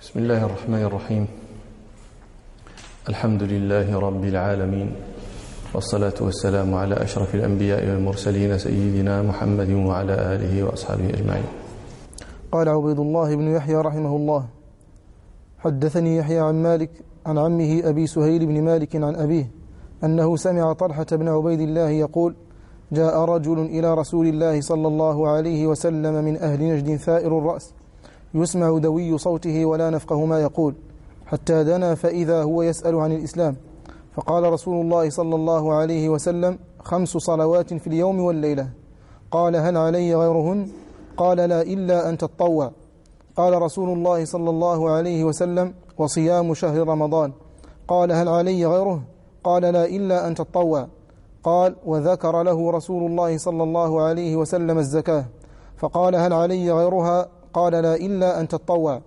بسم الله الرحمن الرحيم. الحمد لله رب العالمين والصلاة والسلام على أشرف الأنبياء والمرسلين سيدنا محمد وعلى آله وأصحابه أجمعين. قال عبيد الله بن يحيى رحمه الله حدثني يحيى عن مالك عن عمه أبي سهيل بن مالك عن أبيه أنه سمع طلحة بن عبيد الله يقول جاء رجل إلى رسول الله صلى الله عليه وسلم من أهل نجد ثائر الرأس يسمع دوي صوته ولا نفقه ما يقول حتى دنا فإذا هو يسأل عن الإسلام. فقال رسول الله صلى الله عليه وسلم خمس صلوات في اليوم والليلة. قال هل علي غيرهن؟ قال لا إلا أن تطوع. قال رسول الله صلى الله عليه وسلم وصيام شهر رمضان. قال هل علي غيره؟ قال لا إلا أن تطوع. قال وذكر له رسول الله صلى الله عليه وسلم الزكاة. فقال هل علي غيرها؟ قال لا إلا أن تطوع.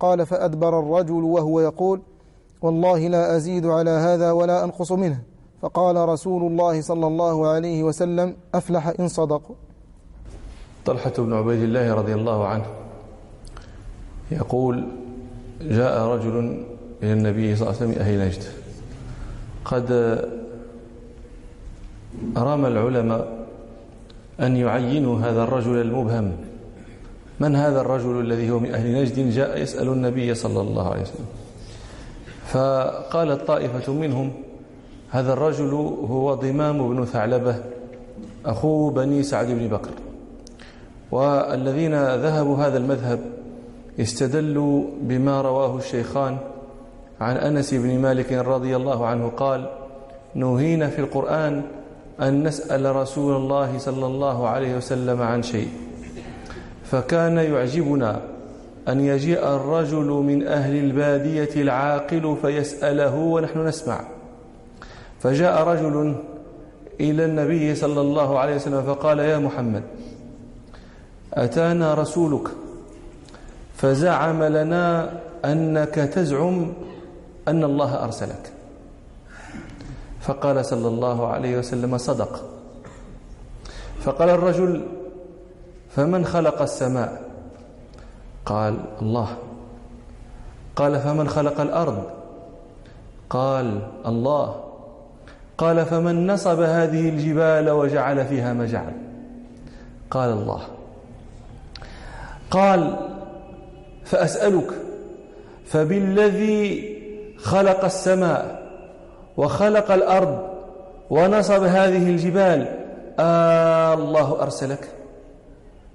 قال فأدبر الرجل وهو يقول والله لا أزيد على هذا ولا أنقص منه. فقال رسول الله صلى الله عليه وسلم أفلح إن صدق. طلحة بن عبيد الله رضي الله عنه يقول جاء رجل إلى النبي صلى الله عليه وسلم أهل نجد. قد رام العلماء أن يعينوا هذا الرجل المبهم. من هذا الرجل الذي هو من أهل نجد جاء يسأل النبي صلى الله عليه وسلم. فقالت طائفة منهم هذا الرجل هو ضمام بن ثعلبة أخو بني سعد بن بكر. والذين ذهبوا هذا المذهب استدلوا بما رواه الشيخان عن أنس بن مالك رضي الله عنه قال نهينا في القرآن أن نسأل رسول الله صلى الله عليه وسلم عن شيء. فكان يعجبنا أن يجيء الرجل من أهل البادية العاقل فيسأله ونحن نسمع. فجاء رجل إلى النبي صلى الله عليه وسلم فقال يا محمد أتانا رسولك فزعم لنا أنك تزعم أن الله أرسلك. فقال صلى الله عليه وسلم صدق. فقال الرجل فمن خلق السماء؟ قال الله. قال فمن خلق الأرض؟ قال الله. قال فمن نصب هذه الجبال وجعل فيها ما جعل قال الله. قال فأسألك فبالذي خلق السماء وخلق الأرض ونصب هذه الجبال آه الله أرسلك.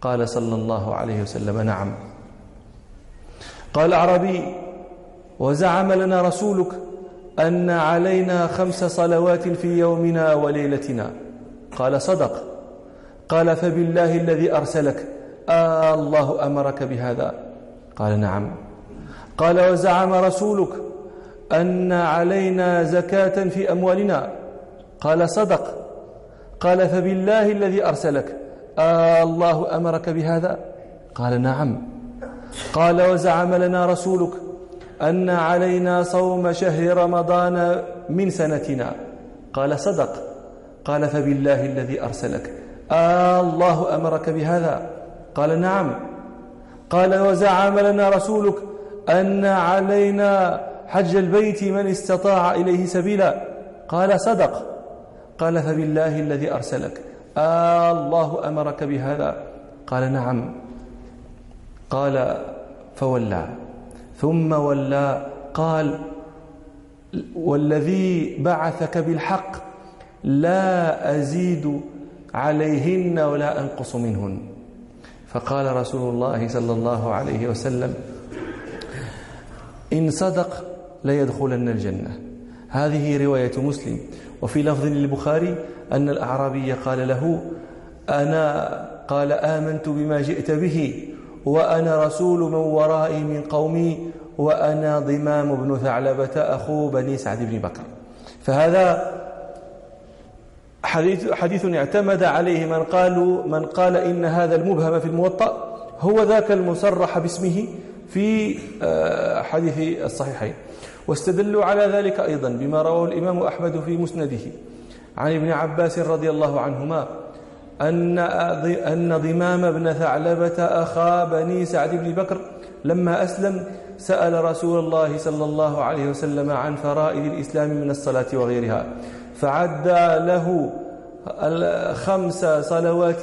قال صلى الله عليه وسلم نعم. قال أعرابي وزعم لنا رسولك أن علينا خمس صلوات في يومنا وليلتنا. قال صدق. قال فبالله الذي أرسلك آه الله أمرك بهذا. قال نعم. قال وزعم رسولك أن علينا زكاة في أموالنا. قال صدق. قال فبالله الذي أرسلك آه الله أمرك بهذا؟ قال نعم. قال وزعم لنا رسولك أن علينا صوم شهر رمضان من سنتنا. قال صدق. قال فبالله الذي أرسلك. آه الله أمرك بهذا؟ قال نعم. قال وزعم لنا رسولك أن علينا حج البيت من استطاع إليه سبيلا. قال صدق. قال فبالله الذي أرسلك. آه الله أمرك بهذا. قال نعم. قال فولى. ثم ولى. قال والذي بعثك بالحق لا أزيد عليهن ولا أنقص منهن. فقال رسول الله صلى الله عليه وسلم إن صدق ليدخلن الجنة. هذه رواية مسلم. وفي لفظ للبخاري أن الأعرابي قال له أنا قال آمنت بما جئت به وأنا رسول من ورائي من قومي وأنا ضمام بن ثعلبة أخو بني سعد بن بكر. فهذا حديث, حديث اعتمد عليه من قالوا من قال إن هذا المبهم في الموطأ هو ذاك المصرح باسمه في حديث الصحيحين. واستدلوا على ذلك أيضا بما رواه الإمام أحمد في مسنده. عن ابن عباس رضي الله عنهما أن أن ضمام بن ثعلبة أخا بني سعد بن بكر لما أسلم سأل رسول الله صلى الله عليه وسلم عن فرائض الإسلام من الصلاة وغيرها فعد له خمس صلوات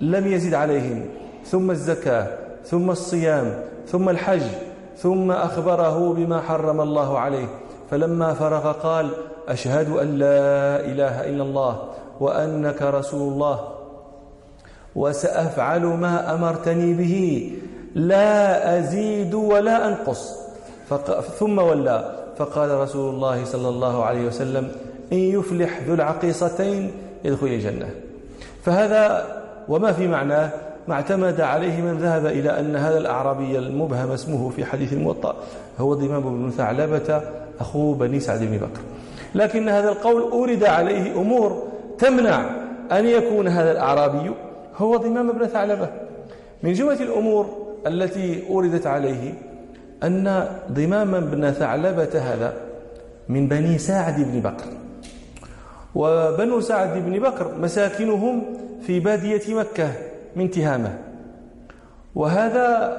لم يزد عليهم ثم الزكاة ثم الصيام ثم الحج ثم أخبره بما حرم الله عليه فلما فرغ قال أشهد أن لا إله إلا الله وأنك رسول الله وسأفعل ما أمرتني به لا أزيد ولا أنقص. ثم ولى فقال رسول الله صلى الله عليه وسلم إن يفلح ذو العقيصتين يدخل الجنة. فهذا وما في معناه ما اعتمد عليه من ذهب إلى أن هذا الأعرابي المبهم اسمه في حديث الموطأ هو ضمام بن ثعلبة أخو بني سعد بن بكر. لكن هذا القول أورد عليه أمور تمنع أن يكون هذا الأعرابي هو ضمام بن ثعلبة. من جملة الأمور التي أوردت عليه أن ضمام بن ثعلبة هذا من بني سعد بن بكر. وبنو سعد بن بكر مساكنهم في بادية مكة من تهامة. وهذا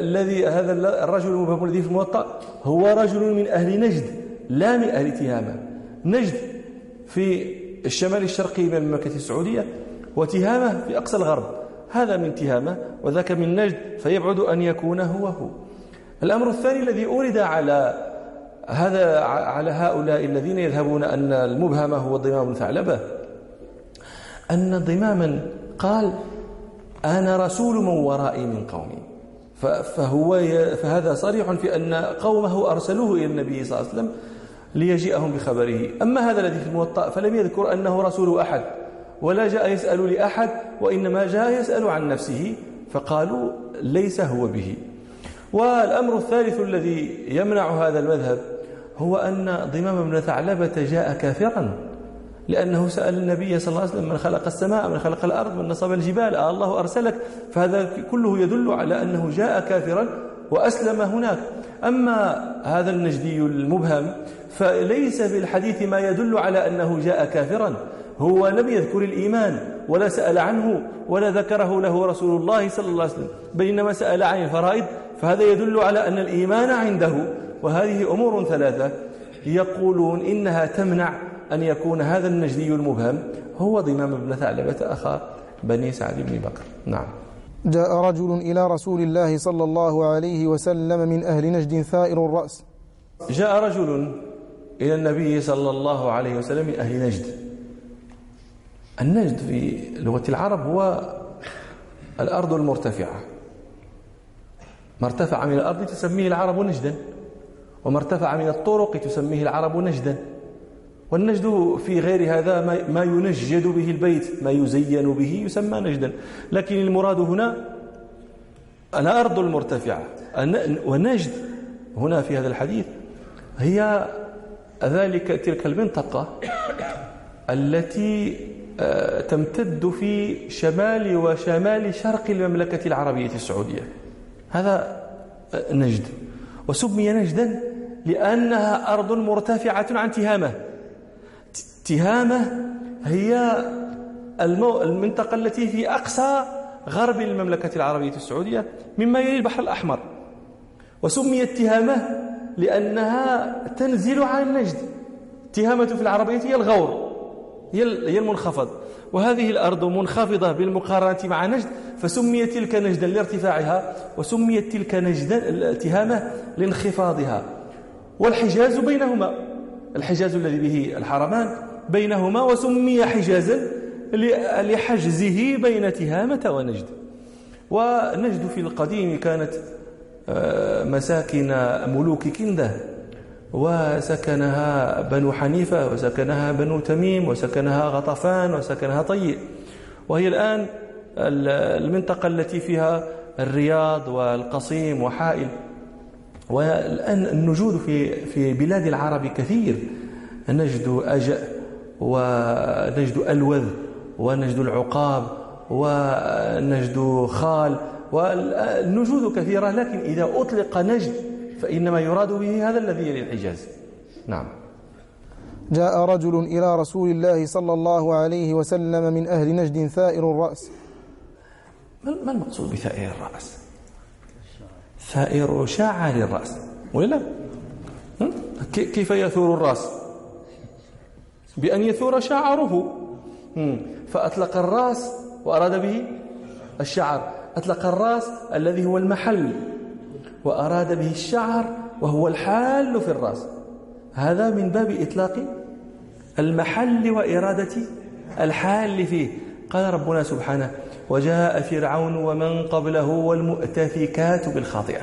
الذي هذا الرجل الذي في الموطأ هو رجل من أهل نجد. لا من أهل تهامة نجد في الشمال الشرقي من المملكة السعودية وتهامة في أقصى الغرب. هذا من تهامة وذاك من نجد فيبعد أن يكون هو هو. الأمر الثاني الذي أورد على هذا على هؤلاء الذين يذهبون أن المبهم هو الضمام بن ثعلبة أن ضماما قال أنا رسول من ورائي من قومي. فهو فهذا صريح في أن قومه أرسلوه إلى النبي صلى الله عليه وسلم ليجيئهم بخبره. أما هذا الذي في الموطأ فلم يذكر أنه رسول أحد ولا جاء يسأل لأحد وإنما جاء يسأل عن نفسه فقالوا ليس هو به. والأمر الثالث الذي يمنع هذا المذهب هو أن ضمام بن ثعلبة جاء كافرا لأنه سأل النبي صلى الله عليه وسلم من خلق السماء من خلق الأرض من نصب الجبال آه الله أرسلك. فهذا كله يدل على أنه جاء كافرا وأسلم هناك. أما هذا النجدي المبهم فليس في الحديث ما يدل على أنه جاء كافرا. هو لم يذكر الإيمان ولا سأل عنه ولا ذكره له رسول الله صلى الله عليه وسلم. بينما سأل عن الفرائض فهذا يدل على أن الإيمان عنده. وهذه أمور ثلاثة. يقولون إنها تمنع أن يكون هذا النجدي المبهم هو ضمام بن ثعلبة أخا بني سعد بن بكر. نعم. جاء رجل إلى رسول الله صلى الله عليه وسلم من أهل نجد ثائر الرأس. جاء رجل إلى النبي صلى الله عليه وسلم من أهل نجد. النجد في لغة العرب هو الأرض المرتفعة. ما ارتفع من الأرض تسميه العرب نجدا وما ارتفع من الطرق تسميه العرب نجدا. والنجد في غير هذا ما ينجد به البيت ما يزين به يسمى نجدا. لكن المراد هنا الأرض المرتفعة. ونجد هنا في هذا الحديث هي ذلك تلك المنطقة التي آه، تمتد في شمال وشمال شرق المملكة العربية السعودية. هذا آه، نجد. وسمي نجدا لأنها أرض مرتفعة عن تهامة. تهامة هي المنطقة التي في أقصى غرب المملكة العربية السعودية مما يلي البحر الأحمر. وسميت تهامة لأنها تنزل عن النجد. تهامة في العربية هي الغور هي المنخفض. وهذه الأرض منخفضة بالمقارنة مع نجد فسميت تلك نجدا لارتفاعها وسميت تلك نجدا تهامة لانخفاضها. والحجاز بينهما الحجاز الذي به الحرمان بينهما وسمي حجازا لحجزه بين تهامة ونجد. ونجد في القديم كانت آه، مساكن ملوك كنده وسكنها بنو حنيفة وسكنها بنو تميم وسكنها غطفان وسكنها طيء وهي الآن المنطقة التي فيها الرياض والقصيم وحائل. والآن النجود في في بلاد العرب كثير. نجد أجأ ونجد ألوذ ونجد العقاب ونجد خال والنجود كثيرة لكن إذا أطلق نجد فإنما يراد به هذا الذي يلي الحجاز. نعم. جاء رجل إلى رسول الله صلى الله عليه وسلم من أهل نجد ثائر الرأس. ما المقصود بثائر الرأس؟ ثائر شعر الرأس ولا؟ كيف يثور الرأس؟ بأن يثور شعره. فأطلق الرأس وأراد به الشعر. أطلق الرأس الذي هو المحل وأراد به الشعر وهو الحال في الرأس. هذا من باب إطلاق المحل وإرادة الحال فيه. قال ربنا سبحانه وجاء فرعون ومن قبله والمؤتفكات بالخاطئة.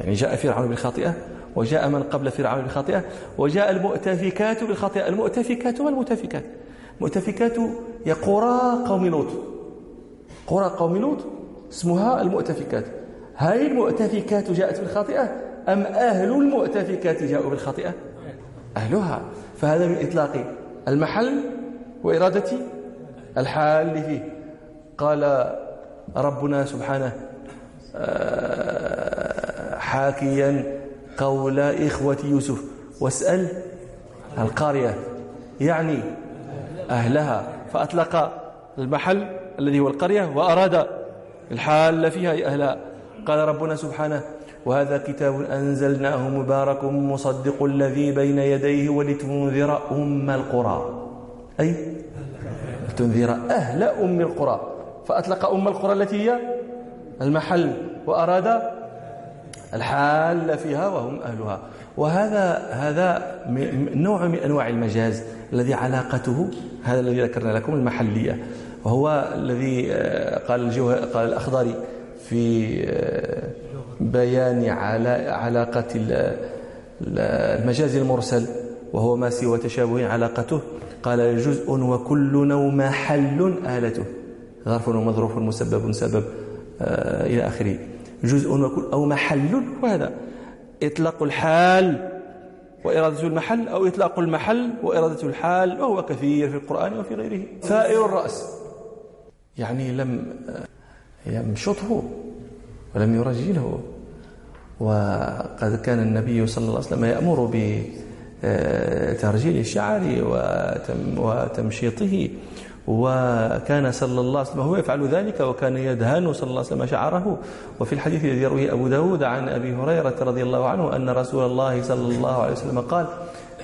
يعني جاء فرعون بالخاطئة وجاء من قبل فرعون بالخاطئة وجاء المؤتفكات بالخاطئة. المؤتفكات والمؤتفكات. المؤتفكات هي قرى قوم لوط. قرى قوم لوط. اسمها المؤتفكات. هاي المؤتفكات جاءت بالخاطئة أم أهل المؤتفكات جاءوا بالخاطئة؟ أهلها. فهذا من إطلاق المحل وإرادة الحال فيه. قال ربنا سبحانه آه، حاكيا قول إخوة يوسف. واسأل القرية يعني أهلها. فأطلق المحل الذي هو القرية وأراد الحال فيها أهلها قال ربنا سبحانه وهذا كتاب أنزلناه مبارك مصدق الذي بين يديه ولتنذر أم القرى. أي؟ تنذر أهل أم القرى. فأطلق أم القرى التي هي المحل. وأراد الحال فيها وهم أهلها. وهذا هذا نوع من أنواع المجاز الذي علاقته هذا الذي ذكرنا لكم المحلية. وهو الذي آه، قال قال الأخضري في آه، بيان على علاقة المجاز المرسل وهو ما سوى تشابه علاقته. قال جزء وكل نوم حل آلته. ظرف ومظروف مسبب سبب آه، إلى آخره. جزء وكل أو محل. وهذا إطلاق الحال وإرادة المحل أو إطلاق المحل وإرادة الحال وهو كثير في القرآن وفي غيره. ثائر الرأس. يعني لم يمشطه ولم يرجله. وقد كان النبي صلى الله عليه وسلم يأمر بترجيل الشعر وتمشيطه. وكان صلى الله عليه وسلم هو يفعل ذلك وكان يدهن صلى الله عليه وسلم شعره. وفي الحديث الذي يرويه أبو داود عن أبي هريرة رضي الله عنه أن رسول الله صلى الله عليه وسلم قال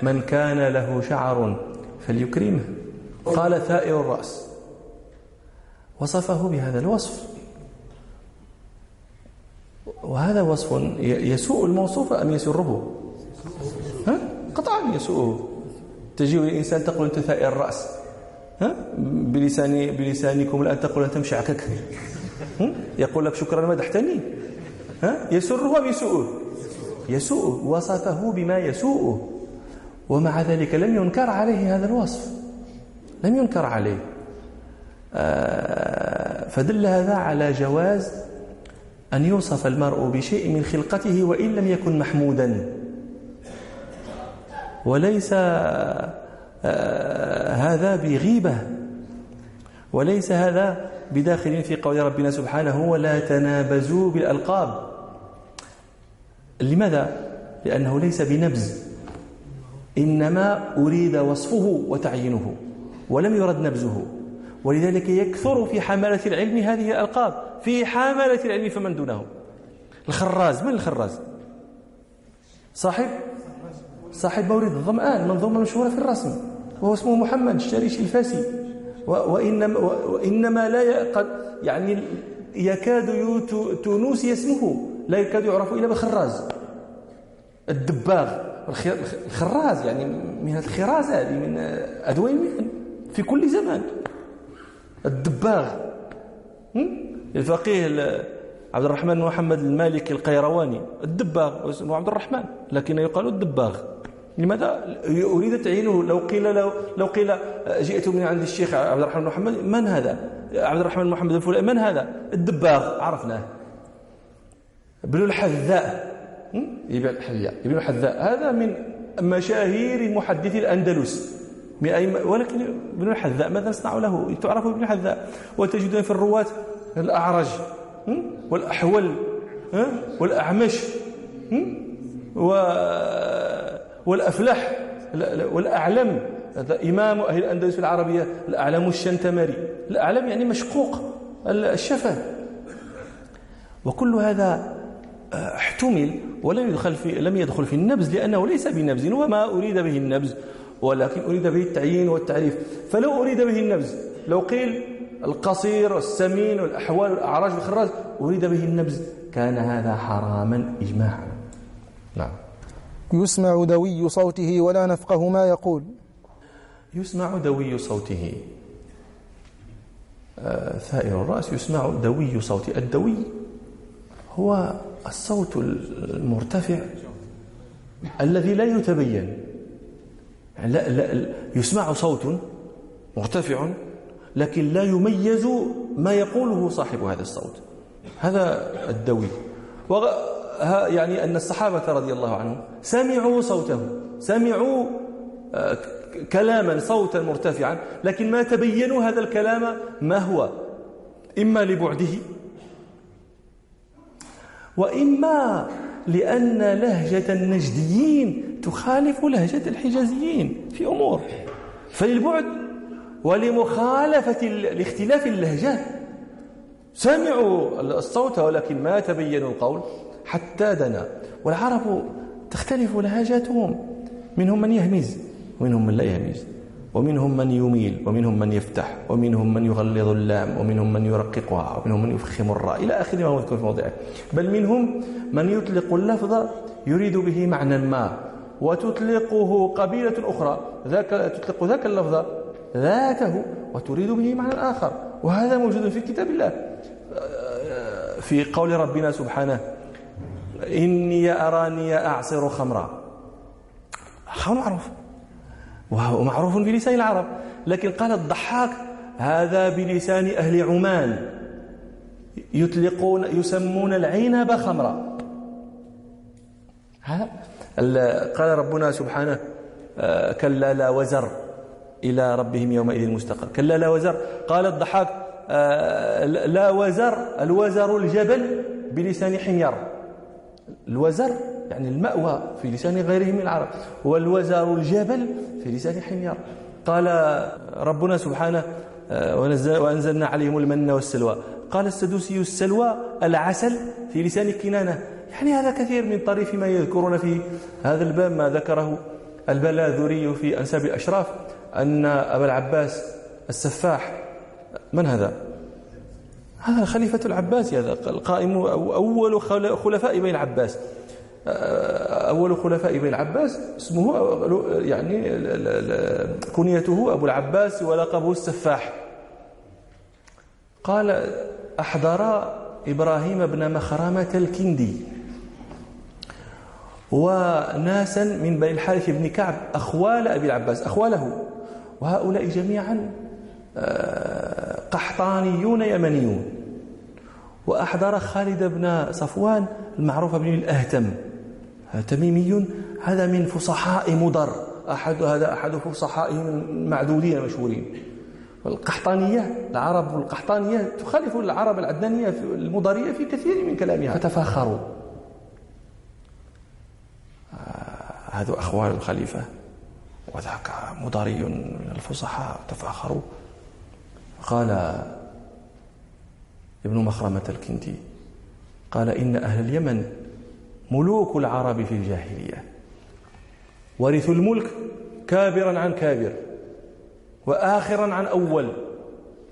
من كان له شعر فليكرمه. قال ثائر الرأس. وصفه بهذا الوصف. وهذا وصف يسوء الموصوف أم يسره؟ ها؟ قطعا يسوءه. تجي الإنسان تقول أنت ثائر الرأس؟ بلسان بلسانكم الآن تقول أنت مشعكك يقول لك شكرا مدحتني ها؟ يسره أم يسوءه؟ يسوءه. وصفه بما يسوءه. ومع ذلك لم ينكر عليه هذا الوصف. لم ينكر عليه. آه، فدل هذا على جواز أن يوصف المرء بشيء من خلقته وإن لم يكن محمودا. وليس هذا بغيبة. وليس هذا بداخل في قول ربنا سبحانه ولا تنابزوا بالألقاب. لماذا؟ لأنه ليس بنبز. إنما أريد وصفه وتعيينه ولم يرد نبزه. ولذلك يكثر في حملة العلم هذه الألقاب. في حملة العلم فمن دونه؟ الخراز. من الخراز؟ صاحب؟ صاحب مورد الظمآن منظومة مشهورة في الرسم. وهو اسمه محمد الشريش الفاسي. وإنما, وإنما لا قد يعني يكاد تونسي اسمه. لا يكاد يعرف إلا بخراز. الدباغ الخراز يعني من الخرازة هذه من أدوية المهن في كل زمان. الدباغ. الفقيه عبد الرحمن محمد المالكي القيرواني. الدباغ اسمه عبد الرحمن لكن يقال الدباغ. لماذا أريد تعيينه لو قيل لو, لو قيل جئت من عند الشيخ عبد الرحمن محمد من هذا؟ عبد الرحمن محمد الفلاني من هذا؟ الدباغ عرفناه. ابن الحذاء ابن الحذاء. هذا من مشاهير محدثي الأندلس. ولكن ابن الحذاء ماذا نصنع له؟ تعرف ابن الحذاء؟ وتجدون في الرواة الأعرج والأحول والأعمش و والأفلح والأعلم. هذا إمام أهل الأندلس العربية الأعلم الشنتمري الأعلم يعني مشقوق الشفة وكل هذا احتمل ولم يدخل في لم يدخل في النبز لأنه ليس بنبز وما أريد به النبز. ولكن أريد به التعيين والتعريف. فلو أريد به النبز لو قيل القصير والسمين والأحوال والأعراج والخراج أريد به النبز. كان هذا حراما إجماعا. نعم. يسمع دوي صوته ولا نفقه ما يقول. يسمع دوي صوته. آه، ثائر الرأس يسمع دوي صوته. الدوي هو الصوت المرتفع الذي لا يتبين. لا لا يسمع صوت مرتفع لكن لا يميز ما يقوله صاحب هذا الصوت. هذا الدوي. يعني أن الصحابة رضي الله عنهم سمعوا صوته سمعوا آه، كلاما صوتا مرتفعا لكن ما تبينوا هذا الكلام ما هو؟ إما لبعده وإما لأن لهجة النجديين تخالف لهجة الحجازيين في أمور. فللبعد ولمخالفة لاختلاف اللهجات. سمعوا الصوت ولكن ما تبينوا القول. حتى دنا. والعرب تختلف لهجاتهم. منهم من يهمز ومنهم من لا يهمز. ومنهم من يميل ومنهم من يفتح ومنهم من يغلظ اللام ومنهم من يرققها ومنهم من يفخم الراء. إلى آخر ما هو يذكر في موضعه. بل منهم من يطلق اللفظ يريد به معنى ما. وتطلقه قبيلة أخرى. ذاك تطلق ذاك اللفظ ذاته وتريد به معنى آخر. وهذا موجود في كتاب الله. في قول ربنا سبحانه إني أراني أعصر خمرا. خمر معروف. وهو معروف بلسان العرب. لكن قال الضحاك هذا بلسان أهل عمان. يطلقون يسمون العنب خمرا. قال ربنا سبحانه آه، كلا لا وزر إلى ربهم يومئذ مستقر كلا لا وزر. قال الضحاك آه، لا وزر الوزر الجبل بلسان حمير الوزر يعني المأوى في لسان غيره من العرب والوزر الجبل في لسان حمير. قال ربنا سبحانه آه، وأنزلنا عليهم المن والسلوى. قال السدوسي السلوى العسل في لسان كنانة. يعني هذا كثير من طريف ما يذكرون في هذا الباب ما ذكره البلاذري في أنساب الأشراف أن أبا العباس السفاح. من هذا؟ هذا خليفة العباس هذا القائم أول خلفاء بين العباس. أول خلفاء بن العباس اسمه يعني كنيته أبو العباس ولقبه السفاح. قال أحضر إبراهيم بن مخرمة الكندي. وناسا من بني الحارث بن كعب أخوال أبي العباس أخواله. وهؤلاء جميعا آه، قحطانيون يمنيون. وأحضر خالد بن صفوان المعروف بن الأهتم. تميمي هذا من فصحاء مضر. أحد هذا أحد فصحائهم المعدودين المشهورين. القحطانية العرب القحطانية تخالف العرب العدنانية المضرية في كثير من كلامها. فتفاخروا. آه، هذا أخوال الخليفة. وذاك مضري من الفصحاء. تفاخروا. قال ابن مخرمة الكندي. قال إن أهل اليمن ملوك العرب في الجاهلية. ورثوا الملك كابرا عن كابر وآخرا عن أول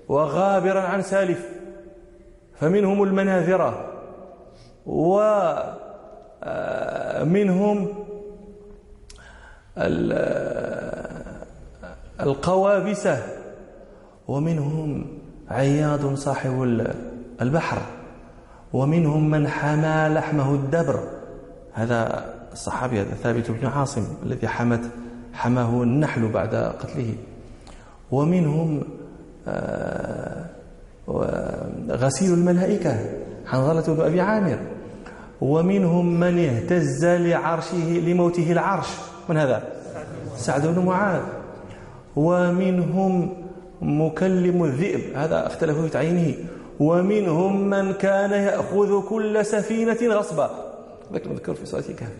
وغابرا عن سالف. فمنهم المناذرة ومنهم القوابسة ومنهم عياض صاحب البحر ومنهم من حمى لحمه الدبر. هذا الصحابي هذا ثابت بن عاصم الذي حمت حماه النحل بعد قتله. ومنهم آه، غسيل الملائكة حنظلة بن أبي عامر. ومنهم من اهتز لعرشه لموته العرش. من هذا؟ سعد بن معاذ. ومنهم مكلم الذئب. هذا اختلفوا في تعيينه. ومنهم من كان يأخذ كل سفينة غصبا. ذلك مذكور في سورة الكهف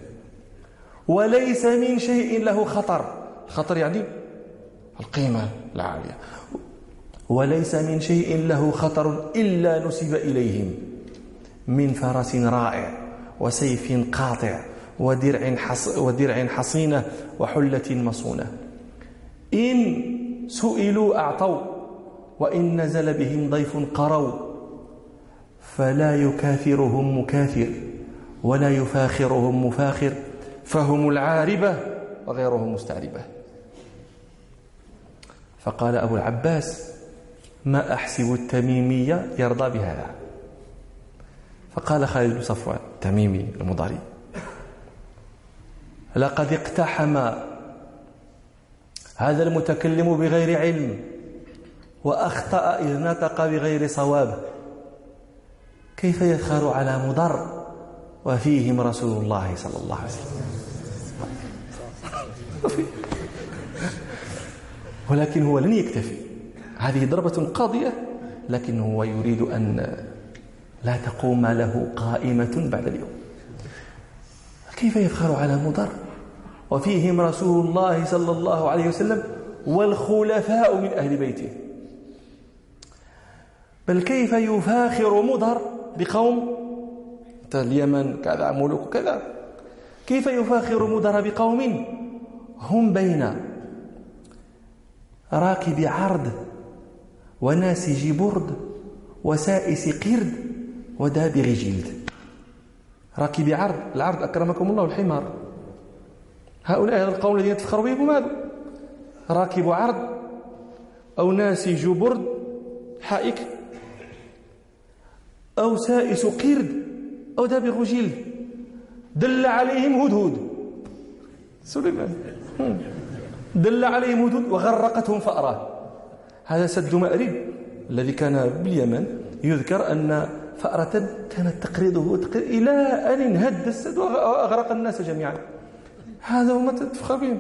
وليس من شيء له خطر. خطر يعني القيمة العالية. وليس من شيء له خطر إلا نسب إليهم من فرس رائع وسيف قاطع ودرع, حص ودرع حصينة وحلة مصونة. إن سئلوا أعطوا وإن نزل بهم ضيف قروا. فلا يكاثرهم مكاثر ولا يفاخرهم مفاخر فهم العاربة وغيرهم مستعربة. فقال أبو العباس ما أحسب التميمية يرضى بهذا؟ فقال خالد بن صفوان تميمي المضاري لقد اقتحم هذا المتكلم بغير علم وأخطأ إذ نطق بغير صواب. كيف يفخر على مضر وفيهم رسول الله صلى الله عليه وسلم؟ ولكن هو لن يكتفي. هذه ضربة قاضية لكن هو يريد أن لا تقوم له قائمة بعد اليوم. كيف يفخر على مضر وفيهم رسول الله صلى الله عليه وسلم والخلفاء من أهل بيته؟ بل كيف يفاخر مضر بقوم اليمن كذا ملوك كذا كيف يفاخر مضر بقوم؟ هم بين راكب عرض وناسج برد وسائس قرد ودابغ جلد. راكب عرض العرض أكرمكم الله الحمار هؤلاء القوم الذين تفخر بهم هذا. راكب عرض أو ناسج برد حائك. أو سائس قرد أو دابغ جلد دل عليهم هدهد. سليمان دل عليهم هدهد وغرقتهم فأراه هذا سد مأرب الذي كان باليمن يذكر أن فأرة كانت تقريضه تقريض إلى أن انهد السد وأغرق الناس جميعا. هذا ما تفخر بهم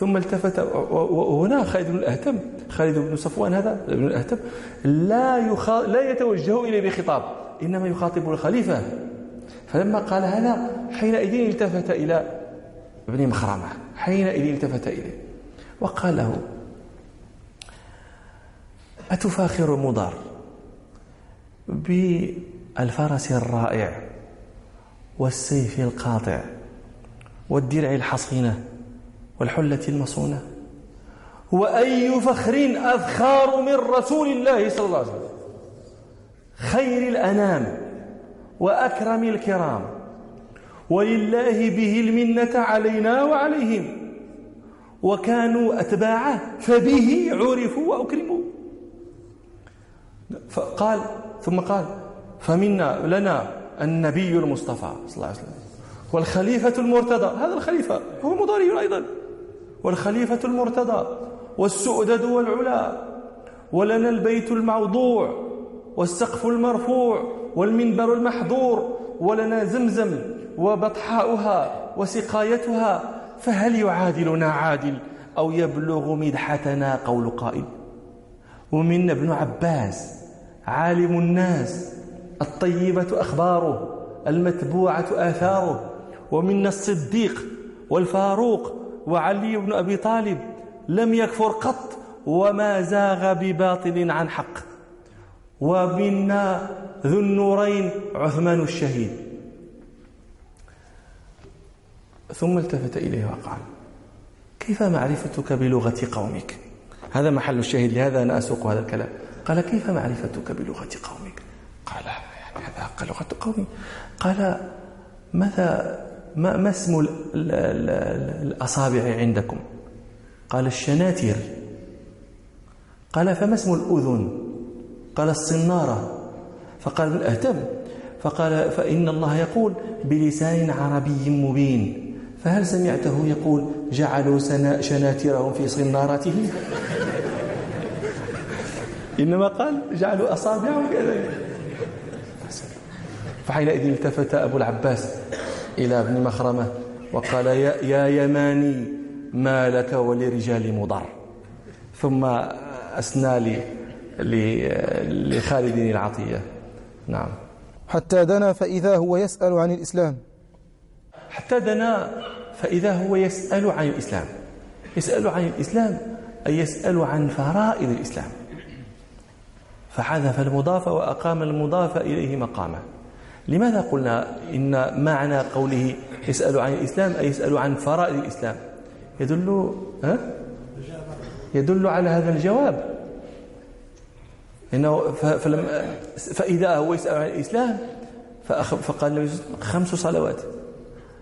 ثم التفت وهنا خالد بن الأهتم خالد بن صفوان هذا بن الأهتم لا. لا يتوجه إليه بخطاب إنما يخاطب الخليفة فلما قال هذا حينئذ التفت إلى ابن مخرمة حينئذ التفت إليه وقال له أتفاخر مضار بالفرس الرائع والسيف القاطع والدرع الحصينة والحلة المصونة. وأي فخر أذخار من رسول الله صلى الله عليه وسلم. خير الأنام وأكرم الكرام. ولله به المنة علينا وعليهم. وكانوا أتباعه فبه عرفوا وأكرموا. فقال ثم قال فمنا لنا النبي المصطفى صلى الله عليه وسلم. والخليفة المرتضى. هذا الخليفة هو مضاري أيضا. والخليفة المرتضى والسؤدد والعلا ولنا البيت الموضوع والسقف المرفوع والمنبر المحضور ولنا زمزم وبطحاؤها وسقايتها فهل يعادلنا عادل أو يبلغ مدحتنا قول قائل ومنا ابن عباس عالم الناس الطيبة أخباره المتبوعة آثاره ومنا الصديق والفاروق وعلي بن أبي طالب لم يكفر قط وما زاغ بباطل عن حق. ومنا ذو النورين عثمان الشهيد. ثم التفت إليه وقال كيف معرفتك بلغة قومك؟ هذا محل الشهيد لهذا أنا أسوق هذا الكلام. قال كيف معرفتك بلغة قومك؟ قال يعني هذا لغة قومي. قال ماذا ما, ما اسم الأصابع عندكم؟ قال الشناتر قال فما اسم الأذن؟ قال الصنارة. فقال ابن أهتم. فقال فإن الله يقول بلسان عربي مبين. فهل سمعته يقول جعلوا شناترهم في صنارتهم إنما قال جعلوا أصابعهم كذلك. فحينئذ التفت أبو العباس. إلى ابن مخرمة وقال يا, يا يماني ما لك ولرجال مضر. ثم أسنى لي لخالد العطية. نعم. حتى دنا فإذا هو يسأل عن الإسلام. حتى دنا فإذا هو يسأل عن الإسلام. يسأل عن الإسلام أي يسأل عن فرائض الإسلام. فحذف المضاف وأقام المضاف إليه مقامه. لماذا قلنا إن معنى قوله يسأل عن الإسلام أي يسأل عن فرائض الإسلام؟ يدل ها؟ يدل على هذا الجواب. إنه فلم فإذا هو يسأل عن الإسلام فقال النبي خمس صلوات.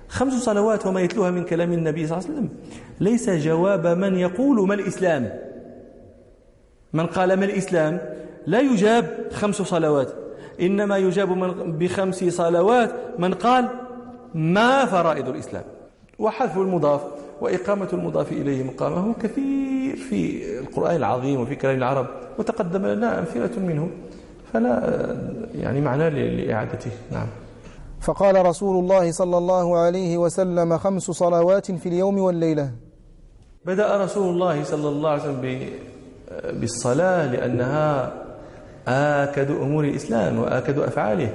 خمس صلوات وما يتلوها من كلام النبي صلى الله عليه وسلم. ليس جواب من يقول ما الإسلام. من قال ما الإسلام لا يجاب خمس صلوات. إنما يجاب من بخمس صلوات من قال ما فرائض الإسلام وحذف المضاف وإقامة المضاف إليه مقامه كثير في القرآن العظيم وفي كلام العرب وتقدم لنا أمثلة منه فلا يعني معنى لإعادته. نعم. فقال رسول الله صلى الله عليه وسلم خمس صلوات في اليوم والليلة. بدأ رسول الله صلى الله عليه وسلم بالصلاة لأنها آكد أمور الإسلام وآكد أفعاله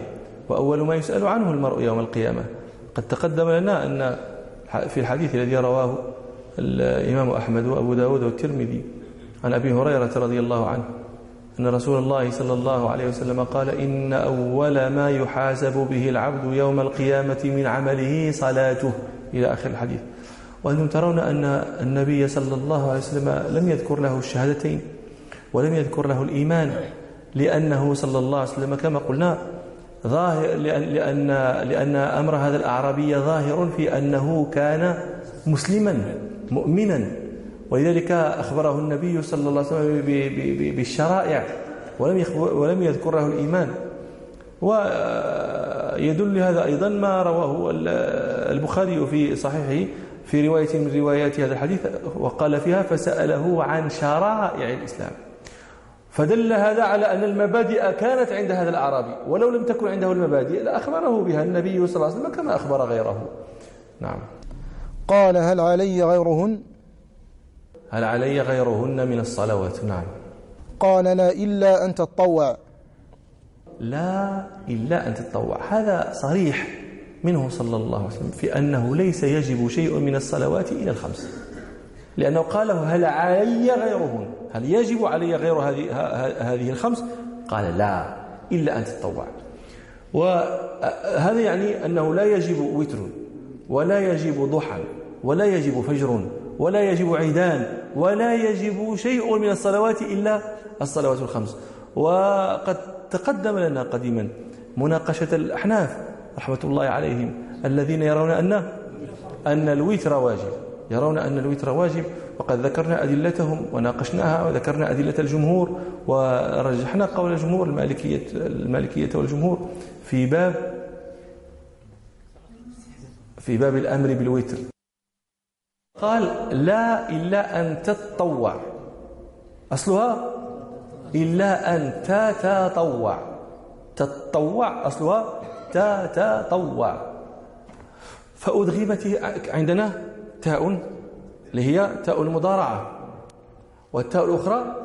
وأول ما يسأل عنه المرء يوم القيامة. قد تقدم لنا أن في الحديث الذي رواه الإمام أحمد وأبو داود والترمذي عن أبي هريرة رضي الله عنه أن رسول الله صلى الله عليه وسلم قال إن أول ما يحاسب به العبد يوم القيامة من عمله صلاته. إلى آخر الحديث. وأنتم ترون أن النبي صلى الله عليه وسلم لم يذكر له الشهادتين ولم يذكر له الإيمان. لأنه صلى الله عليه وسلم كما قلنا ظاهر لأن, لأن, لأن أمر هذا الأعرابي ظاهر في أنه كان مسلما مؤمنا. ولذلك أخبره النبي صلى الله عليه وسلم بالشرائع ولم ولم يذكر له الإيمان ويدل هذا أيضا ما رواه البخاري في صحيحه في رواية من روايات هذا الحديث وقال فيها فسأله عن شرائع الإسلام. فدل هذا على أن المبادئ كانت عند هذا الأعرابي ولو لم تكن عنده المبادئ لأخبره بها النبي صلى الله عليه وسلم كما أخبر غيره. نعم. قال هل علي غيرهن؟ هل علي غيرهن من الصلوات؟ نعم. قال لا إلا أن تتطوع لا إلا أن تتطوع هذا صريح منه صلى الله عليه وسلم في أنه ليس يجب شيء من الصلوات إلى الخمس. لأنه قال هل علي غيرهن؟ هل يجب علي غير هذه هذه الخمس؟ قال لا إلا أن تتطوع وهذا يعني أنه لا يجب وتر ولا يجب ضحى ولا يجب فجر ولا يجب عيدان ولا يجب شيء من الصلوات إلا الصلوات الخمس. وقد تقدم لنا قديما مناقشة الأحناف رحمة الله عليهم الذين يرون أن أن الوتر واجب. يرون أن الوتر واجب وقد ذكرنا أدلتهم وناقشناها وذكرنا أدلة الجمهور ورجحنا قول الجمهور المالكية, المالكية والجمهور في باب في باب الأمر بالوتر. قال لا إلا أن تتطوع. أصلها إلا أن تتطوع. تتطوع أصلها تتطوع. فأدغمت عندنا تاء اللي هي تاء المضارعة. والتاء الأخرى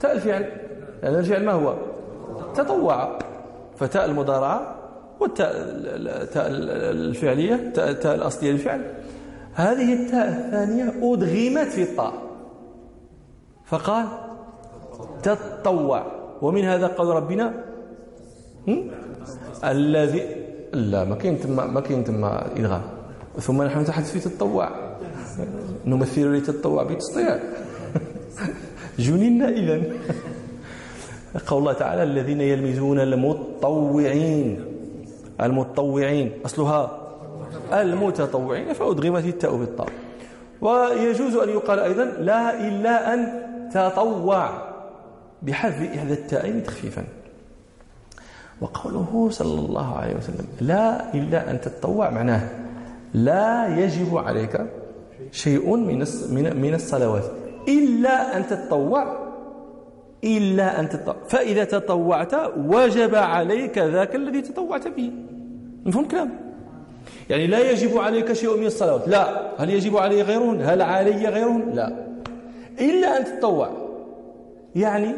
تاء الفعل لأن يعني الفعل ما هو؟ تطوع. فتاء المضارعة والتاء الفعلية تاء الأصلية للفعل. هذه التاء الثانية أدغمت في الطاء. فقال تتطوع ومن هذا قول ربنا؟ الذي لا ما كاين تما ما كاين تما ادغام ثم نحن نتحدث في تتطوع نمثل لتتطوع بتسطيع جننا اذا قول الله تعالى الذين يلمزون المتطوعين المتطوعين أصلها المتطوعين. فأدغمت التاء بالطاء. ويجوز أن يقال أيضا لا إلا أن تطوع. بحذف إحدى التاءين تخفيفا. وقوله صلى الله عليه وسلم لا إلا أن تتطوع معناه لا يجب عليك شيء من من الصلوات. إلا أن تتطوع. إلا أن تتطوع. فإذا تطوعت وجب عليك ذاك الذي تطوعت به مفهوم كلام يعني لا يجب عليك شيء من الصلوات. لا. هل يجب علي غيرهن؟ هل علي غيرهن؟ لا. إلا أن تتطوع. يعني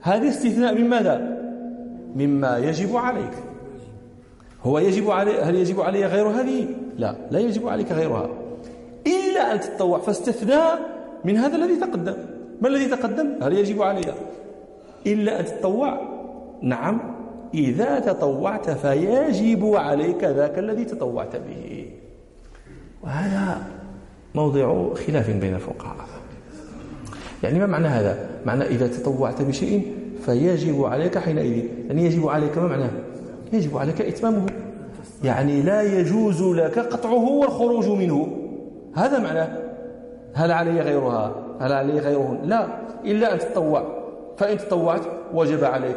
هذا استثناء من ماذا؟ مما يجب عليك. هو يجب علي هل يجب علي غير هذه؟ لا لا يجب عليك غيرها. إلا أن تتطوع فاستثناء من هذا الذي تقدم. ما الذي تقدم؟ هل يجب علي؟ إلا أن تتطوع. نعم إذا تطوعت فيجب عليك ذاك الذي تطوعت به. وهذا موضع خلاف بين الفقهاء. يعني ما معنى هذا؟ معنى إذا تطوعت بشيء فيجب عليك حينئذ. يعني يجب عليك ما معناه؟ يجب عليك إتمامه. يعني لا يجوز لك قطعه والخروج منه. هذا معناه. هل علي غيرها؟ هل علي غيرهن لا. إلا أن تتطوع. فإن تطوعت وجب عليك.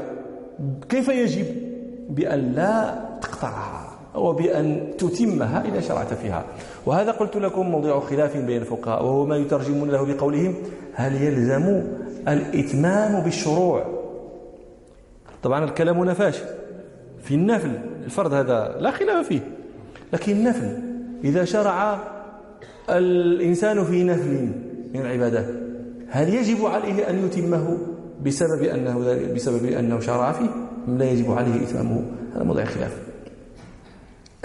كيف يجب؟ بأن لا تقطعها وبأن تتمها إذا شرعت فيها. وهذا قلت لكم موضوع خلاف بين الفقهاء وهو ما يترجمون له بقولهم هل يلزم الإتمام بالشروع؟ طبعا الكلام هنا فاشل في النفل الفرض هذا لا خلاف فيه. لكن النفل إذا شرع الإنسان في نفل من العبادات هل يجب عليه أن يتمه بسبب أنه بسبب أنه شرع فيه؟ أم لا يجب عليه إتمامه؟ هذا موضع خلاف.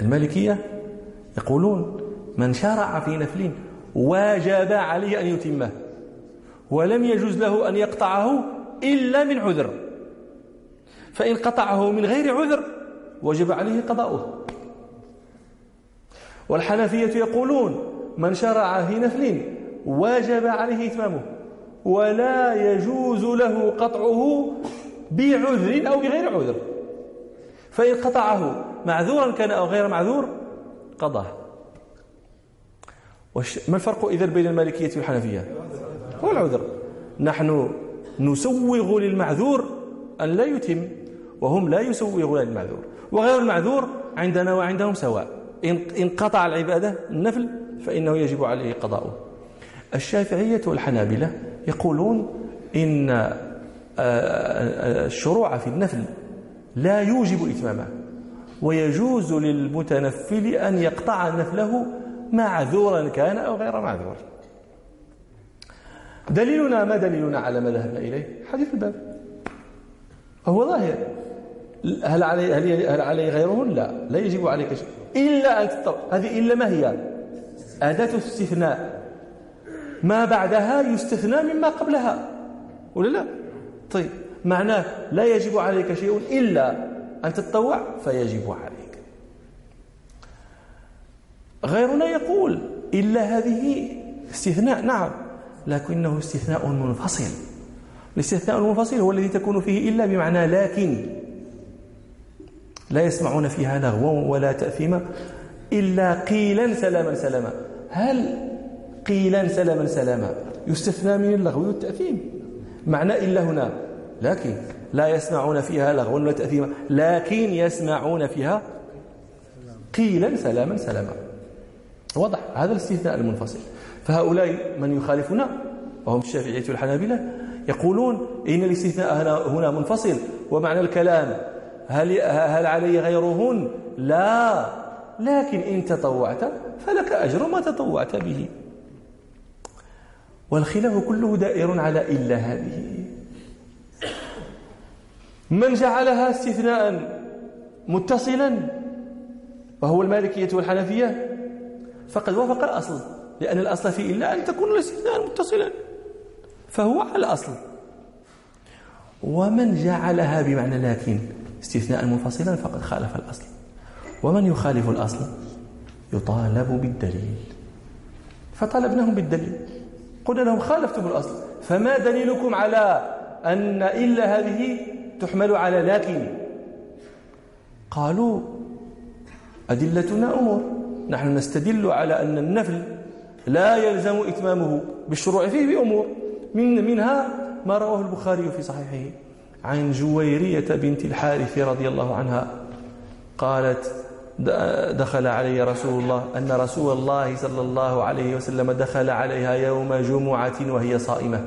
المالكية يقولون من شرع في نفل واجب عليه أن يتمه ولم يجوز له أن يقطعه إلا من عذر. فإن قطعه من غير عذر وجب عليه قضاؤه. والحنفية يقولون من شرع في نفل واجب عليه إتمامه ولا يجوز له قطعه بعذر أو بغير عذر. فإن قطعه معذورا كان أو غير معذور قضاه. ما الفرق إذا بين المالكية والحنفية؟ هو العذر. نحن نسوغ للمعذور أن لا يتم وهم لا يسوغون للمعذور وغير المعذور عندنا وعندهم سواء. إن قطع العبادة النفل فإنه يجب عليه قضاؤه. الشافعية والحنابلة يقولون إن آه، آه، الشروع في النفل لا يوجب إتمامه. ويجوز للمتنفل أن يقطع نفله معذورا كان أو غير معذور. دليلنا ما دليلنا على ما ذهبنا إليه؟ حديث الباب. فهو ظاهر. هل علي هل علي غيره لا. لا يجب عليك شيء. إلا أن تطلق هذه إلا ما هي؟ أداة استثناء. ما بعدها يستثنى مما قبلها. ولا لا؟ طيب. معناه لا يجب عليك شيء إلا أن تتطوع فيجب عليك. غيرنا يقول إلا هذه استثناء. نعم. لكنه استثناء منفصل. الاستثناء المنفصل هو الذي تكون فيه إلا بمعنى لكن. لا يسمعون فيها لغوا ولا تأثيما إلا قيلا سلاما سلاما. هل قيلا سلاما سلاما يستثنى من اللغو والتأثيم؟ معنى إلا هنا. لكن لا يسمعون فيها لغوا ولا تأثيما لكن يسمعون فيها قيلا سلاما سلاما. واضح؟ هذا الاستثناء المنفصل. فهؤلاء من يخالفنا وهم الشافعية والحنابلة يقولون إن الاستثناء هنا منفصل ومعنى الكلام هل, هل علي غيرهن؟ لا. لكن إن تطوعت فلك أجر ما تطوعت به. والخلاف كله دائر على إلا هذه. من جعلها استثناء متصلا وهو المالكية والحنفية فقد وافق الأصل لأن الأصل في إلا أن تكون الاستثناء متصلا فهو على الأصل. ومن جعلها بمعنى لكن استثناء منفصلا فقد خالف الأصل. ومن يخالف الأصل؟ يطالب بالدليل. فطالبناهم بالدليل. قلنا لهم خالفتم الأصل. فما دليلكم على أن إلا هذه تحمل على لكن؟ قالوا أدلتنا أمور. نحن نستدل على أن النفل لا يلزم إتمامه بالشروع. فيه بأمور من منها ما رواه البخاري في صحيحه. عن جويرية بنت الحارث رضي الله عنها قالت دخل علي رسول الله أن رسول الله صلى الله عليه وسلم دخل عليها يوم جمعة وهي صائمة.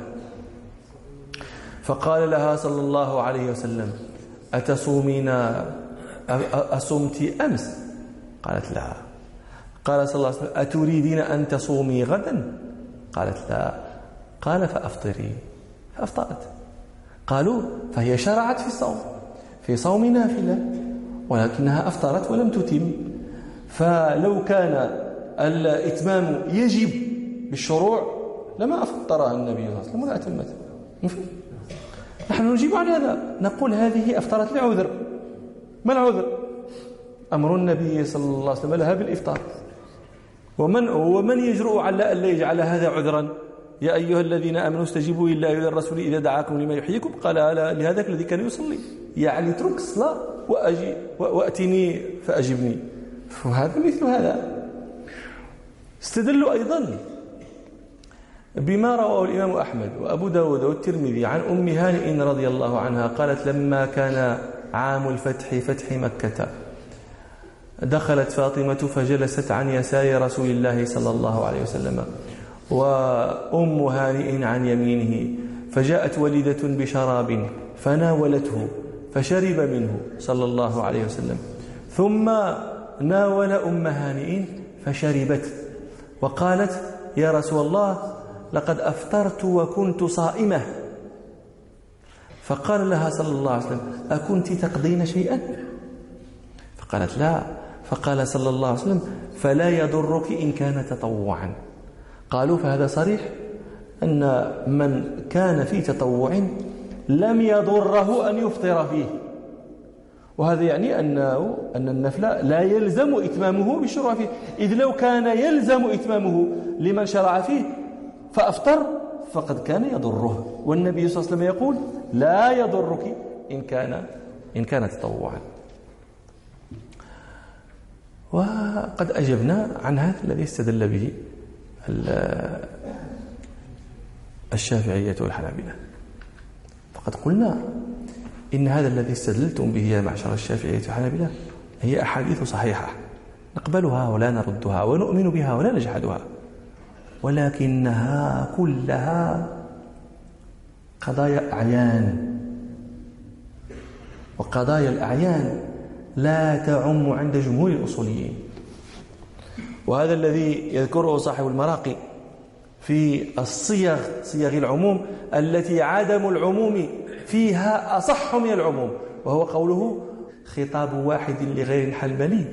فقال لها صلى الله عليه وسلم أتصومين؟ أصمت أمس؟ قالت لا. قال صلى الله عليه وسلم أتريدين أن تصومي غدا؟ قالت لا. قال فأفطري. فأفطرت. قالوا فهي شرعت في الصوم. في صوم نافلة ولكنها أفطرت ولم تتم. فلو كان الإتمام يجب بالشروع لما أفطرها النبي صلى الله عليه وسلم ولا أتمت. نحن نجيب على هذا. نقول هذه أفطرت لعذر. ما العذر؟ أمر النبي صلى الله عليه وسلم لها بالإفطار. ومن ومن يجرؤ على ألا يجعل هذا عذرا؟ يا أيها الذين آمنوا استجيبوا لله وللرسول إذا دعاكم لما يحييكم. قال لهذاك الذي كان يصلي. يعني اترك الصلاة وأجي وأتني فأجبني. فهذا مثل هذا. استدلوا أيضا بما رواه الإمام أحمد وأبو داود والترمذي عن أم هانئ رضي الله عنها قالت لما كان عام الفتح فتح مكة دخلت فاطمة فجلست عن يسار رسول الله صلى الله عليه وسلم. وأم هانئ عن يمينه فجاءت وليدة بشراب فناولته فشرب منه صلى الله عليه وسلم. ثم ناول أم هانئ فشربت وقالت يا رسول الله لقد أفطرت وكنت صائمة. فقال لها صلى الله عليه وسلم أكنت تقضين شيئا؟ فقالت لا. فقال صلى الله عليه وسلم فلا يضرك إن كان تطوعا. قالوا فهذا صريح أن من كان في تطوع لم يضره أن يفطر فيه. وهذا يعني أنه أن النفل لا يلزم إتمامه بالشروع فيه. إذ لو كان يلزم إتمامه لمن شرع فيه فأفطر فقد كان يضره. والنبي صلى الله عليه وسلم يقول لا يضرك إن كان إن كان تطوعا. وقد أجبنا عن هذا الذي استدل به الشافعية والحنابلة. فقد قلنا إن هذا الذي استدلتم به يا معشر الشافعية والحنابلة هي أحاديث صحيحة. نقبلها ولا نردها ونؤمن بها ولا نجحدها ولكنها كلها قضايا أعيان. وقضايا الأعيان لا تعم عند جمهور الأصوليين. وهذا الذي يذكره صاحب المراقي في الصيغ صيغ العموم التي عدم العموم فيها أصح من العموم وهو قوله خطاب واحد لغير الحنبلي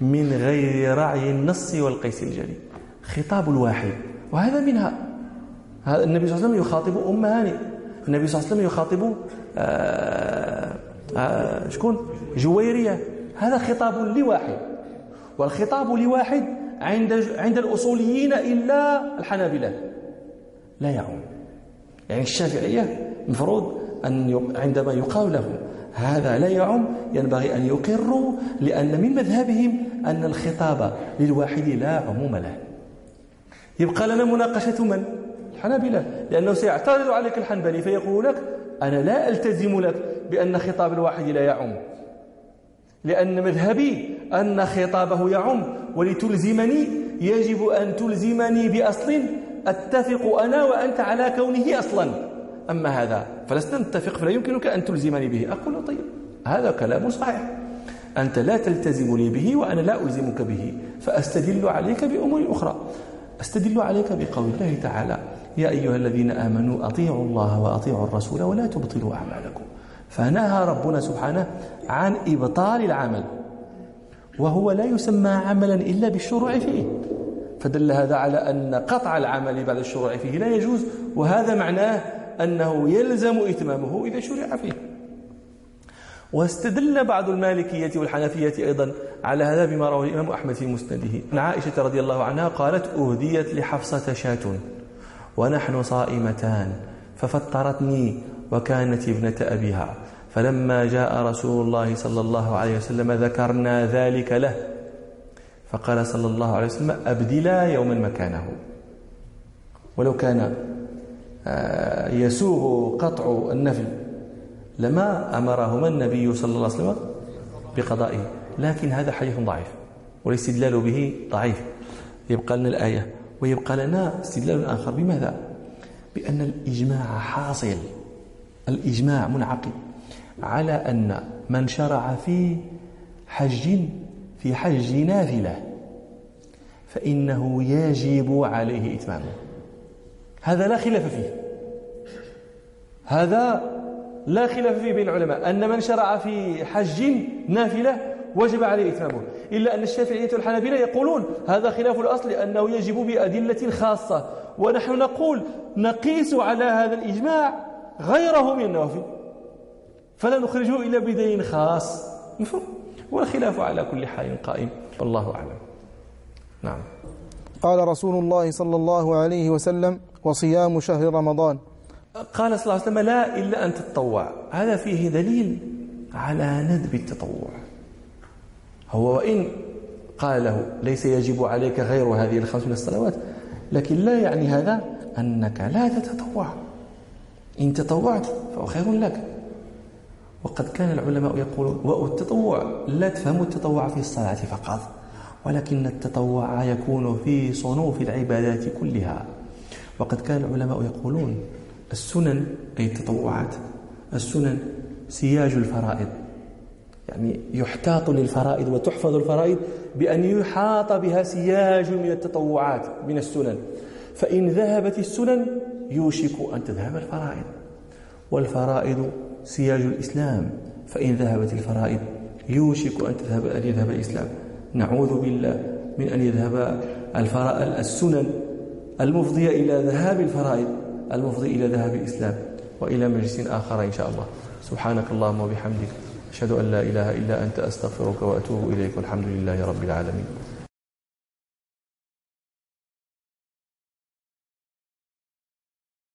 من غير رعي النص والقيس الجلي. خطاب الواحد وهذا منها. النبي صلى الله عليه وسلم يخاطب أم هاني النبي صلى الله عليه وسلم يخاطب آه، آه، شكون؟ جويرية. هذا خطاب لواحد. والخطاب لواحد عند عند الأصوليين إلا الحنابلة. لا يعم. يعني الشافعية مفروض أن عندما يقال لهم هذا لا يعم ينبغي أن يقروا لأن من مذهبهم أن الخطاب للواحد لا عموم له. يبقى لنا مناقشة من؟ الحنابلة. لأنه سيعترض عليك الحنبلي فيقول لك أنا لا ألتزم لك بأن خطاب الواحد لا يعم. لأن مذهبي أن خطابه يعم ولتلزمني يجب أن تلزمني بأصل أتفق أنا وأنت على كونه أصلا. أما هذا فلسنا نتفق فلا يمكنك أن تلزمني به. أقول طيب هذا كلام صحيح. أنت لا تلتزمني به وأنا لا ألزمك به. فأستدل عليك بأمور أخرى. أستدل عليك بقول الله تعالى يا أيها الذين آمنوا أطيعوا الله وأطيعوا الرسول ولا تبطلوا أعمالكم. فنهى ربنا سبحانه عن إبطال العمل. وهو لا يسمى عملا إلا بالشروع فيه. فدل هذا على أن قطع العمل بعد الشروع فيه لا يجوز وهذا معناه أنه يلزم إتمامه إذا شرع فيه. واستدل بعض المالكية والحنفية أيضا على هذا بما رواه الإمام أحمد في مسنده. أن عائشة رضي الله عنها قالت أهديت لحفصة شاة ونحن صائمتان ففطرتني وكانت ابنة أبيها. فلما جاء رسول الله صلى الله عليه وسلم ذكرنا ذلك له. فقال صلى الله عليه وسلم أبدلا يوما مكانه. ولو كان آه، يسوغ قطع النفل لما أمرهما النبي صلى الله عليه وسلم بقضائه. لكن هذا حديث ضعيف والاستدلال به ضعيف. يبقى لنا الآية ويبقى لنا استدلال آخر. بماذا؟ بأن الإجماع حاصل الإجماع منعقد. على أن من شرع في حج في حج نافلة فإنه يجب عليه إتمامه. هذا لا خلاف فيه. هذا لا خلاف فيه بين العلماء. أن من شرع في حج نافلة وجب عليه إتمامه. إلا أن الشافعية والحنابلة يقولون هذا خلاف الأصل أنه يجب بأدلة خاصة. ونحن نقول نقيس على هذا الإجماع غيره من النوافل. فلا نخرجه إلا بدليل خاص. مفهوم. والخلاف على كل حال قائم. والله أعلم. نعم. قال رسول الله صلى الله عليه وسلم وصيام شهر رمضان. قال صلى الله عليه وسلم لا إلا أن تتطوع. هذا فيه دليل على ندب التطوع. هو وإن قال له ليس يجب عليك غير هذه الخمس من الصلوات. لكن لا يعني هذا أنك لا تتطوع. إن تطوعت فهو خير لك. وقد كان العلماء يقولون والتطوع لا تفهم التطوع في الصلاة فقط ولكن التطوع يكون في صنوف العبادات كلها. وقد كان العلماء يقولون السنن أي التطوعات السنن سياج الفرائض. يعني يحتاط للفرائض وتحفظ الفرائض بأن يحاط بها سياج من التطوعات من السنن. فإن ذهبت السنن يوشك أن تذهب الفرائض. والفرائض سياج الإسلام فإن ذهبت الفرائض يوشك أن تذهب أن يذهب الإسلام. نعوذ بالله من أن يذهب السنن المفضية إلى ذهاب الفرائض المفضي إلى ذهاب الإسلام وإلى مجلس آخر إن شاء الله. سبحانك اللهم وبحمدك أشهد أن لا إله إلا أنت أستغفرك وأتوب إليك والحمد لله رب العالمين.